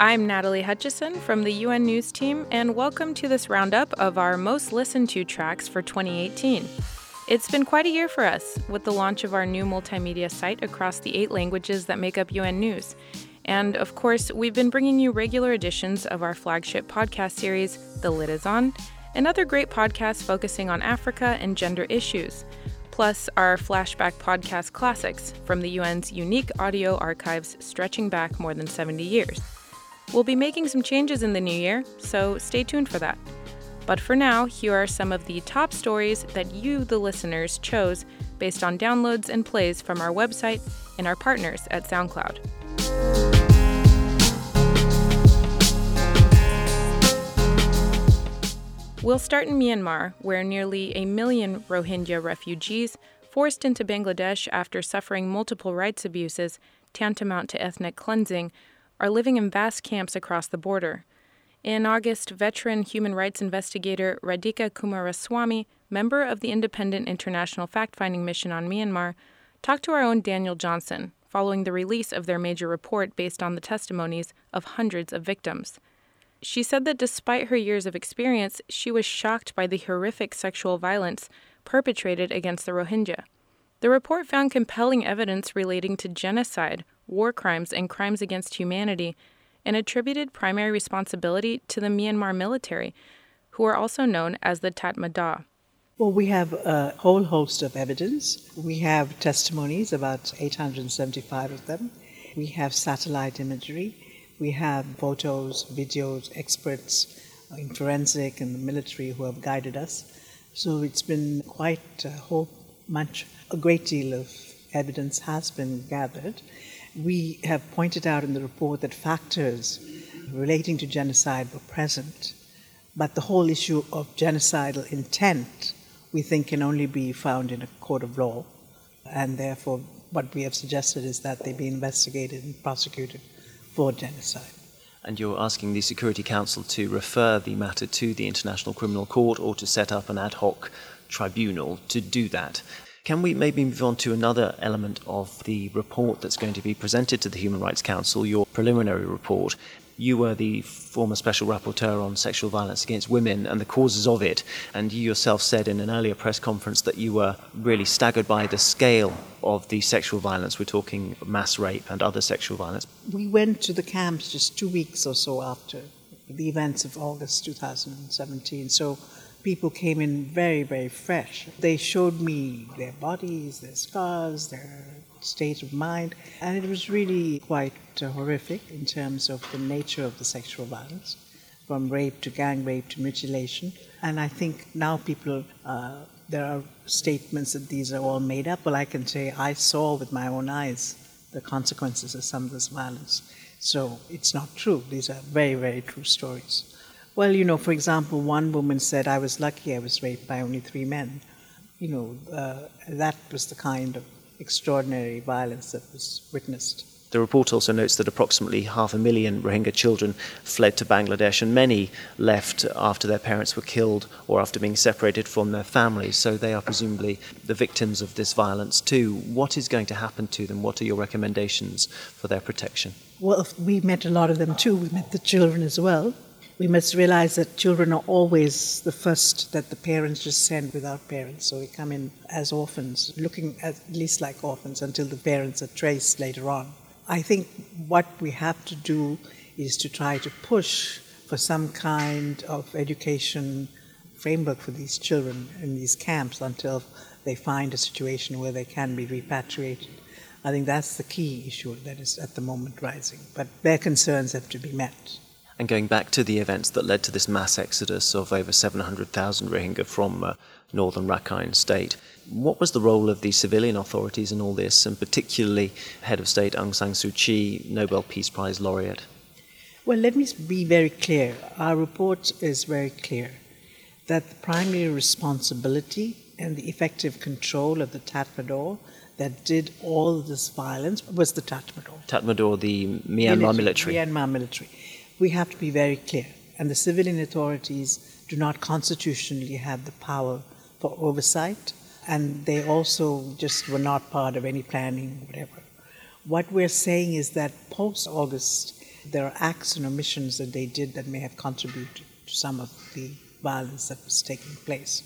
I'm Natalie Hutchison from the UN News team, and welcome to this roundup of our most listened to tracks for 2018. It's been quite a year for us, with the launch of our new multimedia site across the eight languages that make up UN News. And of course, we've been bringing you regular editions of our flagship podcast series, The Lid Is On, and other great podcasts focusing on Africa and gender issues plus our flashback podcast classics from the UN's unique audio archives stretching back more than 70 years. We'll be making some changes in the new year, so stay tuned for that. But for now, here are some of the top stories that you, the listeners, chose based on downloads and plays from our website and our partners at SoundCloud. We'll start in Myanmar, where nearly a million Rohingya refugees, forced into Bangladesh after suffering multiple rights abuses tantamount to ethnic cleansing, are living in vast camps across the border. In August, veteran human rights investigator Radhika Coomaraswamy, member of the Independent International Fact Finding Mission on Myanmar, talked to our own Daniel Johnson following the release of their major report based on the testimonies of hundreds of victims. She said that despite her years of experience, she was shocked by the horrific sexual violence perpetrated against the Rohingya. The report found compelling evidence relating to genocide, war crimes, and crimes against humanity, and attributed primary responsibility to the Myanmar military, who are also known as the Tatmadaw. Well, we have a whole host of evidence. We have testimonies, about 875 of them. We have satellite imagery. We have photos, videos, experts in forensic and the military who have guided us. So it's been quite a whole much, a great deal of evidence has been gathered. We have pointed out in the report that factors relating to genocide were present, but the whole issue of genocidal intent we think can only be found in a court of law, and therefore what we have suggested is that they be investigated and prosecuted for genocide. And you're asking the Security Council to refer the matter to the International Criminal Court or to set up an ad hoc tribunal to do that. Can we maybe move on to another element of the report that's going to be presented to the Human Rights Council, your preliminary report? You were the former special rapporteur on sexual violence against women and the causes of it, and you yourself said in an earlier press conference that you were really staggered by the scale of the sexual violence. We're talking mass rape and other sexual violence. We went to the camps just two weeks or so after the events of August 2017. So people came in very, very fresh. They showed me their bodies, their scars, their state of mind. And it was really quite horrific in terms of the nature of the sexual violence, from rape to gang rape to mutilation. And I think now people, uh, there are statements that these are all made up. Well, I can say I saw with my own eyes the consequences of some of this violence. So it's not true. These are very, very true stories. Well, you know, for example, one woman said, I was lucky I was raped by only three men. You know, uh, that was the kind of extraordinary violence that was witnessed. The report also notes that approximately half a million Rohingya children fled to Bangladesh, and many left after their parents were killed or after being separated from their families. So they are presumably the victims of this violence too. What is going to happen to them? What are your recommendations for their protection? Well, we met a lot of them too. We met the children as well we must realize that children are always the first that the parents just send without parents. So we come in as orphans, looking at least like orphans until the parents are traced later on. I think what we have to do is to try to push for some kind of education framework for these children in these camps until they find a situation where they can be repatriated. I think that's the key issue that is at the moment rising. But their concerns have to be met and going back to the events that led to this mass exodus of over 700,000 Rohingya from uh, northern Rakhine state. What was the role of the civilian authorities in all this, and particularly head of state Aung San Suu Kyi, Nobel Peace Prize laureate? Well, let me be very clear. Our report is very clear that the primary responsibility and the effective control of the Tatmadaw that did all this violence was the Tatmadaw. Tatmadaw, the Myanmar military. Myanmar military we have to be very clear. And the civilian authorities do not constitutionally have the power for oversight, and they also just were not part of any planning, whatever. What we're saying is that post August, there are acts and omissions that they did that may have contributed to some of the violence that was taking place.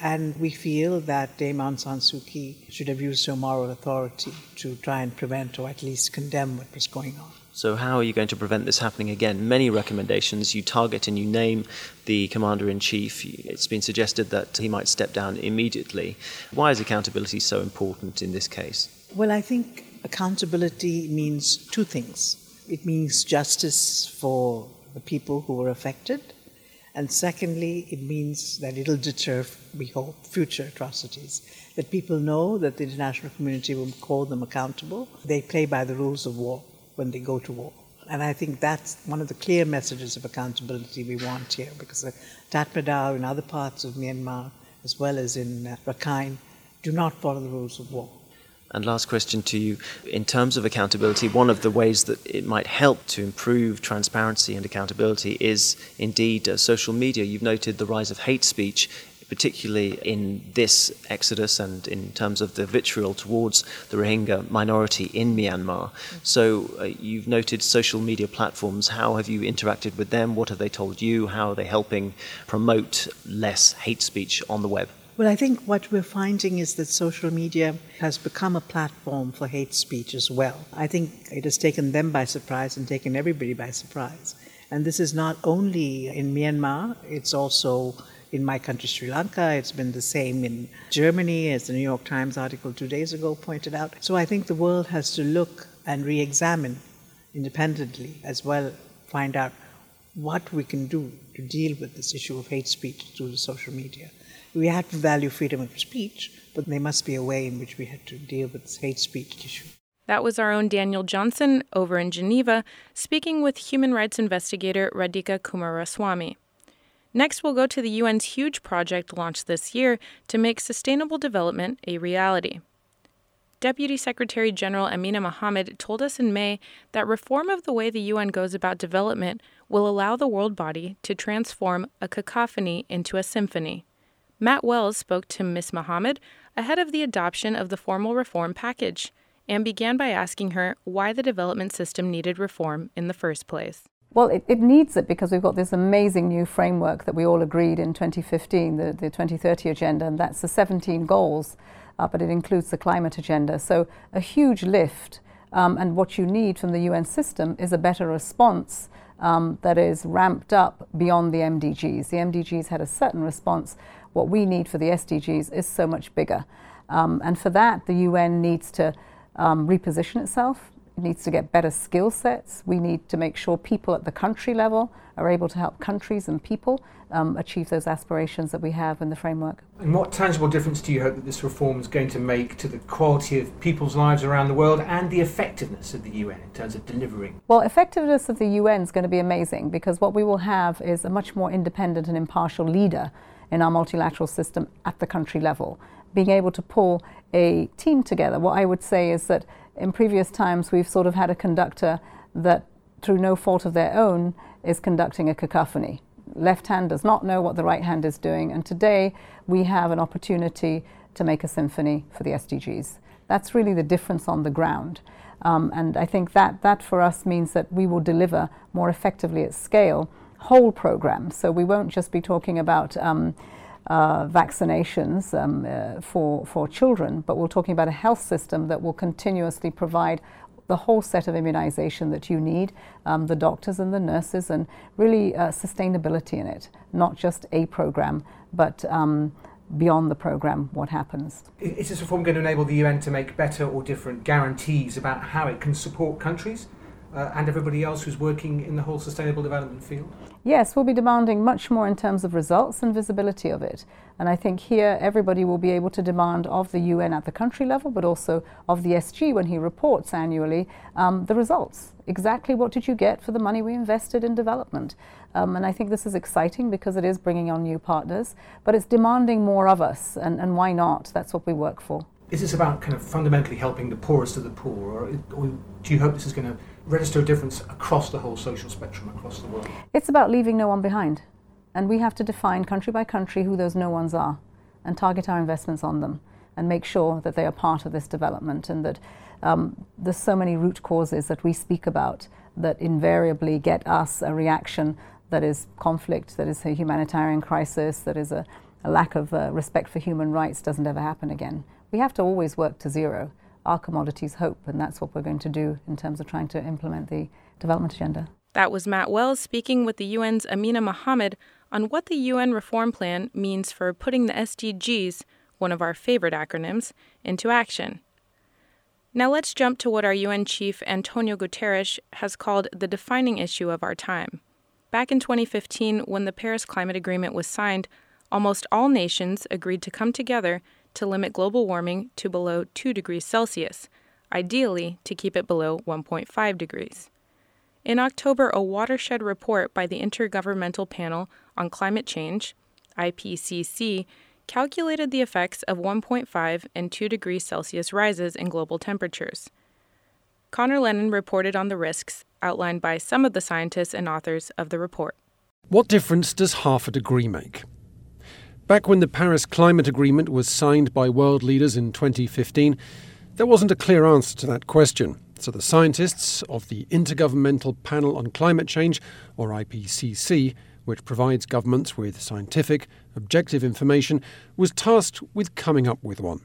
And we feel that Dame Aung San Suu Kyi should have used her moral authority to try and prevent or at least condemn what was going on. So, how are you going to prevent this happening again? Many recommendations. You target and you name the commander in chief. It's been suggested that he might step down immediately. Why is accountability so important in this case? Well, I think accountability means two things it means justice for the people who were affected, and secondly, it means that it'll deter, we hope, future atrocities. That people know that the international community will hold them accountable. They play by the rules of war when they go to war. And I think that's one of the clear messages of accountability we want here, because the Tatmadaw in other parts of Myanmar, as well as in uh, Rakhine, do not follow the rules of war. And last question to you. In terms of accountability, one of the ways that it might help to improve transparency and accountability is indeed uh, social media. You've noted the rise of hate speech, particularly in this exodus and in terms of the vitriol towards the Rohingya minority in Myanmar. So uh, you've noted social media platforms. How have you interacted with them? What have they told you? How are they helping promote less hate speech on the web? Well, I think what we're finding is that social media has become a platform for hate speech as well. I think it has taken them by surprise and taken everybody by surprise. And this is not only in Myanmar, it's also in my country, Sri Lanka. It's been the same in Germany, as the New York Times article two days ago pointed out. So I think the world has to look and re examine independently as well, find out what we can do to deal with this issue of hate speech through social media we have to value freedom of speech, but there must be a way in which we have to deal with this hate speech issue. That was our own Daniel Johnson over in Geneva, speaking with human rights investigator Radhika Coomaraswamy. Next, we'll go to the UN's huge project launched this year to make sustainable development a reality. Deputy Secretary General Amina Mohammed told us in May that reform of the way the UN goes about development will allow the world body to transform a cacophony into a symphony. Matt Wells spoke to Ms. Mohammed ahead of the adoption of the formal reform package and began by asking her why the development system needed reform in the first place. Well, it, it, needs it because we've got this amazing new framework that we all agreed in 2015, the, the 2030 agenda, and that's the 17 goals, uh, but it includes the climate agenda. So, a huge lift. Um, and what you need from the UN system is a better response um, that is ramped up beyond the MDGs. The MDGs had a certain response, what we need for the SDGs is so much bigger. Um, and for that, the UN needs to um, reposition itself. Needs to get better skill sets. We need to make sure people at the country level are able to help countries and people um, achieve those aspirations that we have in the framework. And what tangible difference do you hope that this reform is going to make to the quality of people's lives around the world and the effectiveness of the UN in terms of delivering? Well, effectiveness of the UN is going to be amazing because what we will have is a much more independent and impartial leader in our multilateral system at the country level. Being able to pull a team together. What I would say is that in previous times we've sort of had a conductor that, through no fault of their own, is conducting a cacophony. Left hand does not know what the right hand is doing, and today we have an opportunity to make a symphony for the SDGs. That's really the difference on the ground. Um, and I think that that for us means that we will deliver more effectively at scale whole programs. So we won't just be talking about um, uh, vaccinations um, uh, for, for children, but we're talking about a health system that will continuously provide the whole set of immunization that you need, um, the doctors and the nurses, and really uh, sustainability in it, not just a program, but um, beyond the program, what happens. Is this reform going to enable the UN to make better or different guarantees about how it can support countries? Uh, and everybody else who's working in the whole sustainable development field? Yes, we'll be demanding much more in terms of results and visibility of it. And I think here everybody will be able to demand of the UN at the country level, but also of the SG when he reports annually um, the results. Exactly what did you get for the money we invested in development? Um, and I think this is exciting because it is bringing on new partners, but it's demanding more of us. And, and why not? That's what we work for. Is this about kind of fundamentally helping the poorest of the poor, or, or do you hope this is going to register a difference across the whole social spectrum across the world? It's about leaving no one behind. And we have to define country by country who those no ones are and target our investments on them. and make sure that they are part of this development and that um, there's so many root causes that we speak about that invariably get us a reaction that is conflict, that is a humanitarian crisis, that is a, a lack of uh, respect for human rights doesn't ever happen again. We have to always work to zero. Our commodities hope, and that's what we're going to do in terms of trying to implement the development agenda. That was Matt Wells speaking with the UN's Amina Mohammed on what the UN Reform Plan means for putting the SDGs, one of our favorite acronyms, into action. Now let's jump to what our UN chief Antonio Guterres has called the defining issue of our time. Back in 2015, when the Paris Climate Agreement was signed, almost all nations agreed to come together to limit global warming to below 2 degrees Celsius, ideally to keep it below 1.5 degrees. In October, a watershed report by the Intergovernmental Panel on Climate Change, IPCC, calculated the effects of 1.5 and 2 degrees Celsius rises in global temperatures. Conor Lennon reported on the risks outlined by some of the scientists and authors of the report. What difference does half a degree make? Back when the Paris Climate Agreement was signed by world leaders in 2015, there wasn't a clear answer to that question. So the scientists of the Intergovernmental Panel on Climate Change, or IPCC, which provides governments with scientific, objective information, was tasked with coming up with one.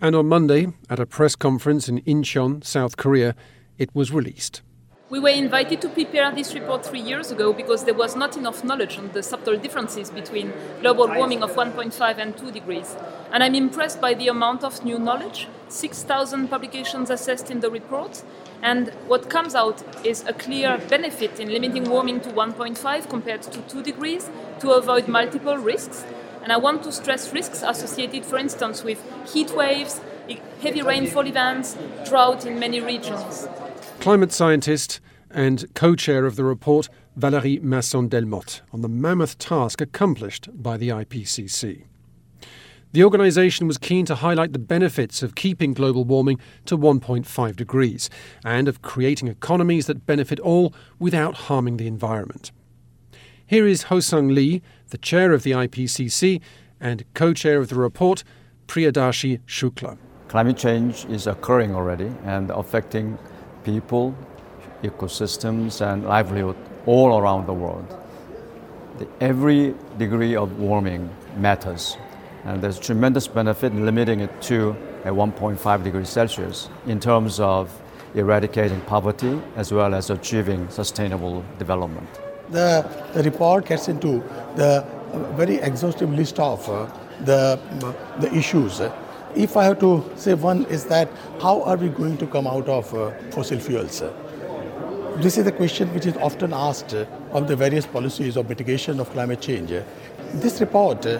And on Monday, at a press conference in Incheon, South Korea, it was released. We were invited to prepare this report three years ago because there was not enough knowledge on the subtle differences between global warming of 1.5 and 2 degrees. And I'm impressed by the amount of new knowledge 6,000 publications assessed in the report. And what comes out is a clear benefit in limiting warming to 1.5 compared to 2 degrees to avoid multiple risks. And I want to stress risks associated, for instance, with heat waves, heavy rainfall events, drought in many regions. Climate scientist and co chair of the report, Valérie Masson Delmotte, on the mammoth task accomplished by the IPCC. The organisation was keen to highlight the benefits of keeping global warming to 1.5 degrees and of creating economies that benefit all without harming the environment. Here is Hoesung Lee, the chair of the IPCC and co chair of the report, Priyadarshi Shukla. Climate change is occurring already and affecting people, ecosystems, and livelihood all around the world. The, every degree of warming matters, and there's tremendous benefit in limiting it to a 1.5 degrees Celsius in terms of eradicating poverty as well as achieving sustainable development. The, report gets into the very exhaustive list of uh, the, uh, the issues if I have to say one is that how are we going to come out of uh, fossil fuels? This is a question which is often asked uh, of the various policies of mitigation of climate change. This report uh,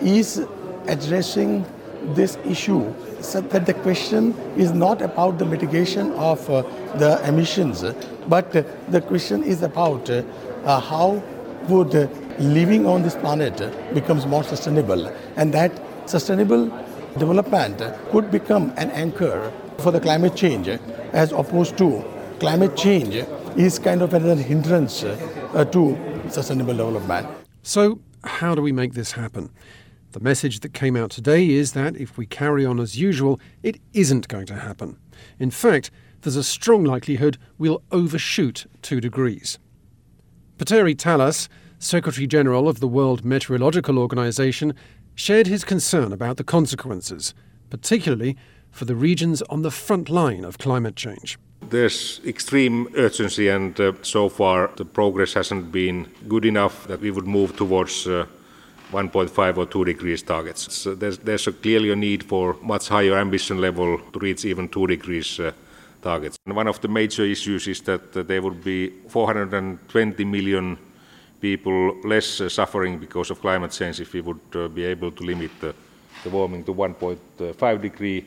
is addressing this issue so that the question is not about the mitigation of uh, the emissions, but the question is about uh, how would living on this planet becomes more sustainable and that sustainable development could become an anchor for the climate change as opposed to climate change is kind of another hindrance uh, to sustainable development. So, how do we make this happen? The message that came out today is that if we carry on as usual, it isn't going to happen. In fact, there's a strong likelihood we'll overshoot 2 degrees. Petteri Talas, Secretary General of the World Meteorological Organization, shared his concern about the consequences, particularly for the regions on the front line of climate change. There's extreme urgency, and uh, so far the progress hasn't been good enough that we would move towards uh, 1.5 or 2 degrees targets. So there's, there's a clearly a need for much higher ambition level to reach even 2 degrees uh, targets. And one of the major issues is that there would be 420 million people less uh, suffering because of climate change if we would uh, be able to limit the, the warming to 1.5 degree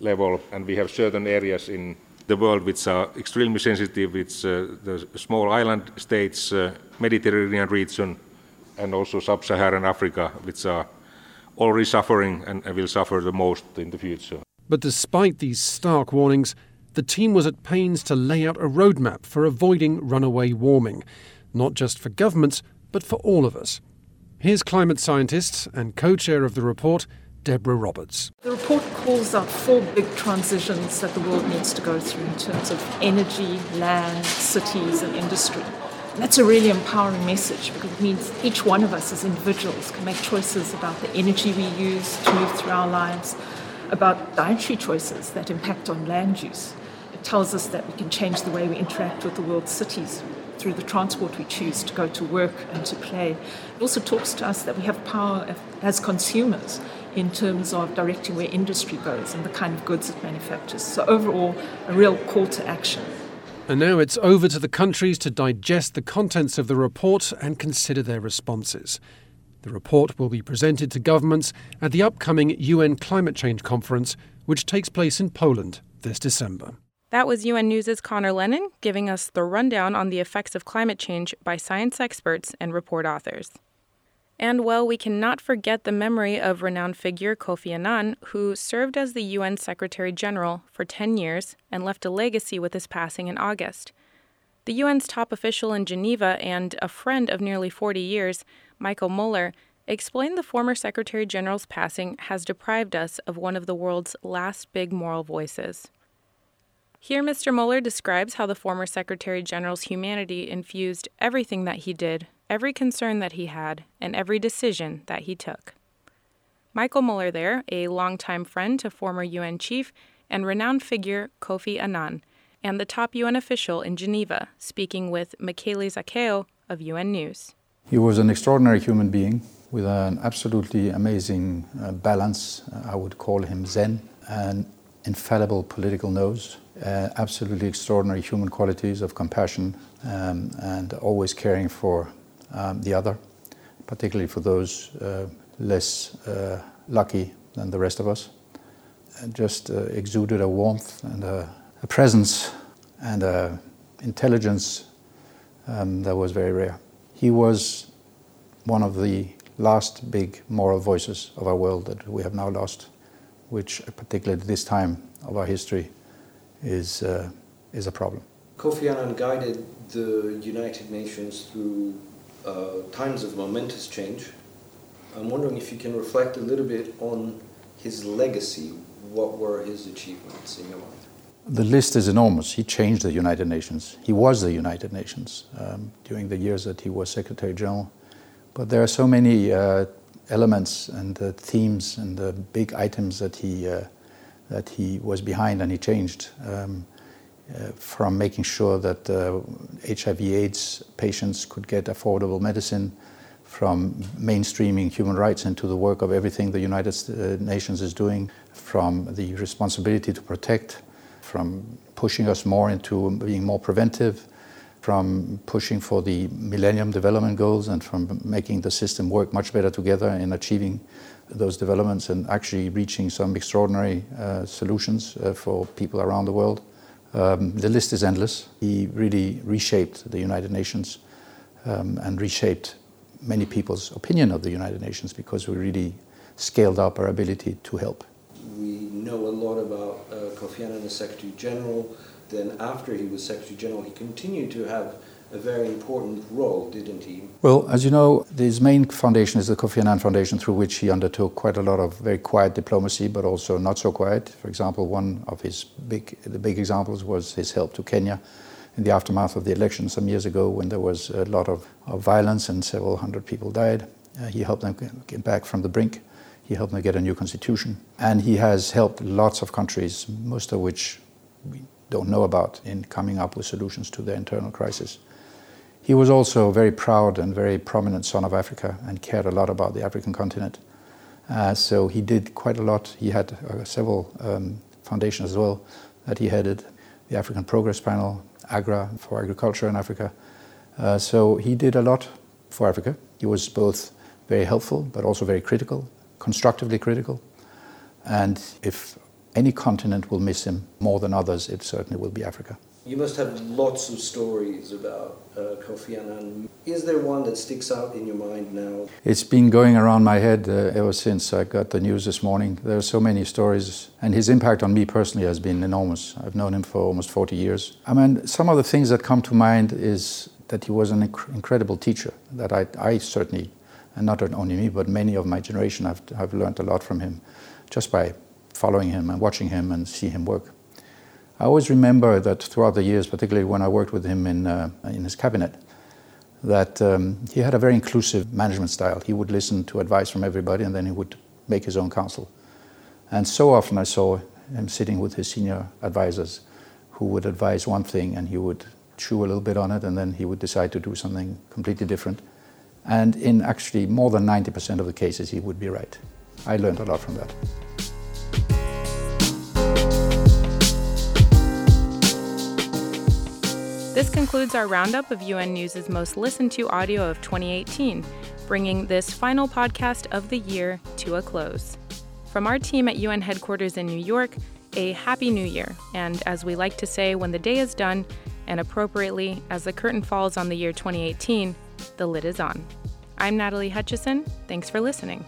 level. And we have certain areas in the world which are extremely sensitive. It's uh, the small island states, uh, Mediterranean region, and also sub-Saharan Africa, which are already suffering and will suffer the most in the future. But despite these stark warnings, the team was at pains to lay out a roadmap for avoiding runaway warming not just for governments, but for all of us. Here's climate scientist and co chair of the report, Deborah Roberts. The report calls out four big transitions that the world needs to go through in terms of energy, land, cities, and industry. And that's a really empowering message because it means each one of us as individuals can make choices about the energy we use to move through our lives, about dietary choices that impact on land use. It tells us that we can change the way we interact with the world's cities through the transport we choose to go to work and to play. It also talks to us that we have power as consumers in terms of directing where industry goes and the kind of goods it manufactures. So, overall, a real call to action. And now it's over to the countries to digest the contents of the report and consider their responses. The report will be presented to governments at the upcoming UN Climate Change Conference, which takes place in Poland this December. That was UN News' Conor Lennon giving us the rundown on the effects of climate change by science experts and report authors. And well, we cannot forget the memory of renowned figure Kofi Annan, who served as the UN Secretary General for 10 years and left a legacy with his passing in August. The UN's top official in Geneva and a friend of nearly 40 years, Michael Møller, explained the former Secretary General's passing has deprived us of one of the world's last big moral voices. Here, Mr. Møller describes how the former Secretary General's humanity infused everything that he did, every concern that he had, and every decision that he took. Michael Møller, there, a longtime friend to former UN chief and renowned figure Kofi Annan, and the top UN official in Geneva, speaking with Michele Zaccheo of UN News. He was an extraordinary human being with an absolutely amazing uh, balance. I would call him Zen, an infallible political nose uh, absolutely extraordinary human qualities of compassion um, and always caring for um, the other, particularly for those uh, less uh, lucky than the rest of us. And just uh, exuded a warmth and a, a presence and an intelligence um, that was very rare. He was one of the last big moral voices of our world that we have now lost, which, particularly at this time of our history, is, uh, is a problem. Kofi Annan guided the United Nations through uh, times of momentous change. I'm wondering if you can reflect a little bit on his legacy. What were his achievements in your mind? The list is enormous. He changed the United Nations. He was the United Nations um, during the years that he was Secretary General. But there are so many uh, elements and uh, themes and uh, big items that he uh, that he was behind and he changed um, uh, from making sure that uh, HIV/AIDS patients could get affordable medicine, from mainstreaming human rights into the work of everything the United uh, Nations is doing, from the responsibility to protect, from pushing us more into being more preventive, from pushing for the Millennium Development Goals, and from making the system work much better together in achieving those developments and actually reaching some extraordinary uh, solutions uh, for people around the world. Um, the list is endless. He really reshaped the United Nations um, and reshaped many people's opinion of the United Nations because we really scaled up our ability to help. We know a lot about uh, Kofi Annan as Secretary General. Then, after he was Secretary General, he continued to have a very important role, didn't he? Well, as you know, his main foundation is the Kofi Annan Foundation, through which he undertook quite a lot of very quiet diplomacy, but also not so quiet. For example, one of his big, the big examples was his help to Kenya in the aftermath of the election some years ago when there was a lot of, of violence and several hundred people died. Uh, he helped them get back from the brink. He helped them get a new constitution. And he has helped lots of countries, most of which we don't know about, in coming up with solutions to their internal crisis. He was also very proud and very prominent son of Africa and cared a lot about the African continent. Uh, so he did quite a lot. He had uh, several um, foundations as well that he headed the African Progress Panel, AGRA for agriculture in Africa. Uh, so he did a lot for Africa. He was both very helpful but also very critical, constructively critical. And if any continent will miss him more than others, it certainly will be Africa. You must have lots of stories about uh, Kofi Annan. Is there one that sticks out in your mind now? It's been going around my head uh, ever since I got the news this morning. There are so many stories, and his impact on me personally has been enormous. I've known him for almost 40 years. I mean, some of the things that come to mind is that he was an inc- incredible teacher that I, I certainly and not only me, but many of my generation have, have learned a lot from him just by following him and watching him and see him work. I always remember that throughout the years, particularly when I worked with him in, uh, in his cabinet, that um, he had a very inclusive management style. He would listen to advice from everybody and then he would make his own counsel. And so often I saw him sitting with his senior advisors who would advise one thing and he would chew a little bit on it and then he would decide to do something completely different. And in actually more than 90% of the cases, he would be right. I learned a lot from that. This concludes our roundup of UN News' most listened to audio of 2018, bringing this final podcast of the year to a close. From our team at UN headquarters in New York, a happy new year. And as we like to say when the day is done, and appropriately, as the curtain falls on the year 2018, the lid is on. I'm Natalie Hutchison. Thanks for listening.